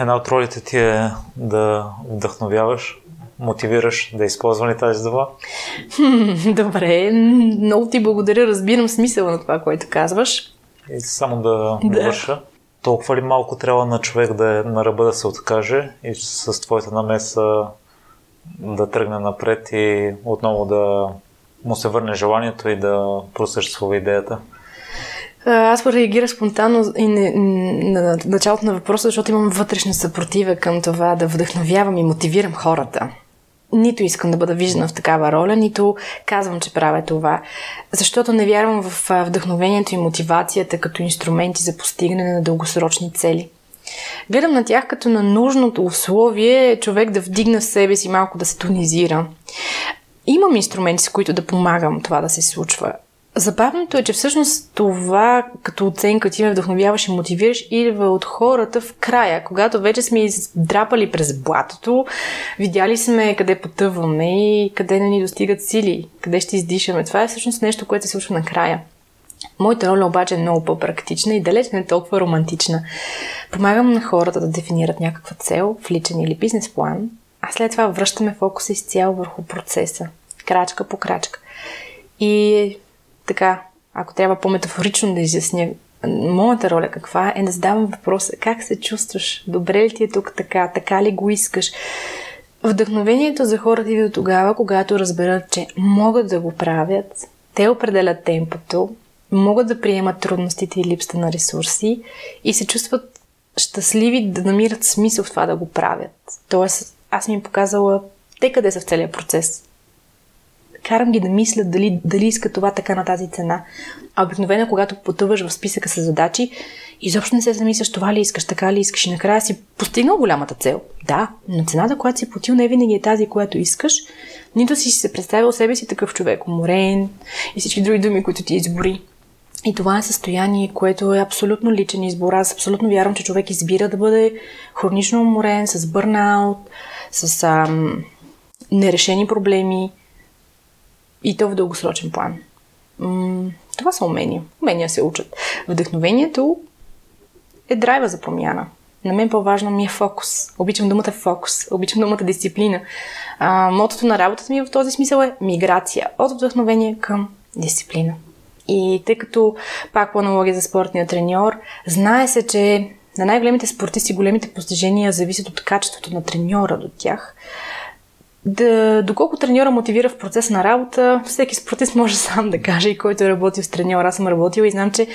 една от ролите ти е да вдъхновяваш, мотивираш да използваш ли тази дума? Добре, много ти благодаря, разбирам смисъла на това, което казваш. И само да довърша. Толкова ли малко трябва на човек да е на ръба да се откаже и с твоята намеса да тръгне напред и отново да му се върне желанието и да просъществува идеята? Аз реагира спонтанно и не, на началото на въпроса, защото имам вътрешна съпротива към това да вдъхновявам и мотивирам хората. Нито искам да бъда виждана в такава роля, нито казвам, че правя това. Защото не вярвам в вдъхновението и мотивацията като инструменти за постигане на дългосрочни цели. Гледам на тях като на нужното условие човек да вдигна в себе си малко да се тонизира. Имам инструменти, с които да помагам това да се случва. Забавното е, че всъщност това като оценка ти ме вдъхновяваш и мотивираш идва от хората в края, когато вече сме издрапали през блатото, видяли сме къде потъваме и къде не ни достигат сили, къде ще издишаме. Това е всъщност нещо, което се случва накрая. Моята роля обаче е много по-практична и далеч не е толкова романтична. Помагам на хората да дефинират някаква цел в личен или бизнес план, а след това връщаме фокуса изцяло върху процеса, крачка по крачка. И така, ако трябва по-метафорично да изясня моята роля каква е да задавам въпроса как се чувстваш, добре ли ти е тук така, така ли го искаш. Вдъхновението за хората идва тогава, когато разберат, че могат да го правят, те определят темпото, могат да приемат трудностите и липсата на ресурси и се чувстват щастливи да намират смисъл в това да го правят. Тоест, аз ми им показала те къде са в целия процес карам ги да мислят дали, дали искат това така на тази цена. А обикновено, когато потъваш в списъка с задачи, изобщо не се замисляш това ли искаш, така ли искаш и накрая си постигнал голямата цел. Да, но цената, която си платил, не винаги е тази, която искаш. Нито си се представил себе си такъв човек, уморен и всички други думи, които ти избори. И това е състояние, което е абсолютно личен избор. Аз абсолютно вярвам, че човек избира да бъде хронично уморен, с бърнаут, с ам, нерешени проблеми, и то в дългосрочен план. М- това са умения. Умения се учат. Вдъхновението е драйва за промяна. На мен по-важно ми е фокус. Обичам думата фокус. Обичам думата дисциплина. А, мотото на работата ми в този смисъл е миграция от вдъхновение към дисциплина. И тъй като, пак по аналогия за спортния треньор, знае се, че на най-големите спортисти големите постижения зависят от качеството на треньора до тях да, доколко треньора мотивира в процес на работа, всеки спортист може сам да каже и който е работил с треньора. Аз съм работила и знам, че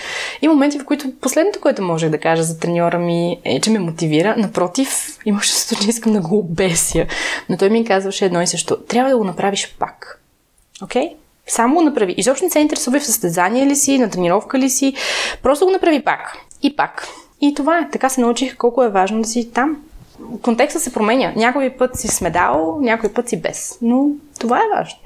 има моменти, в които последното, което можех да кажа за треньора ми е, че ме мотивира. Напротив, имаше чувството, че искам да го обеся. Но той ми казваше едно и също. Трябва да го направиш пак. Окей? Okay? Само го направи. Изобщо не се интересува в състезание ли си, на тренировка ли си. Просто го направи пак. И пак. И това е. Така се научих колко е важно да си там контекста се променя. Някой път си с медал, някой път си без. Но това е важно.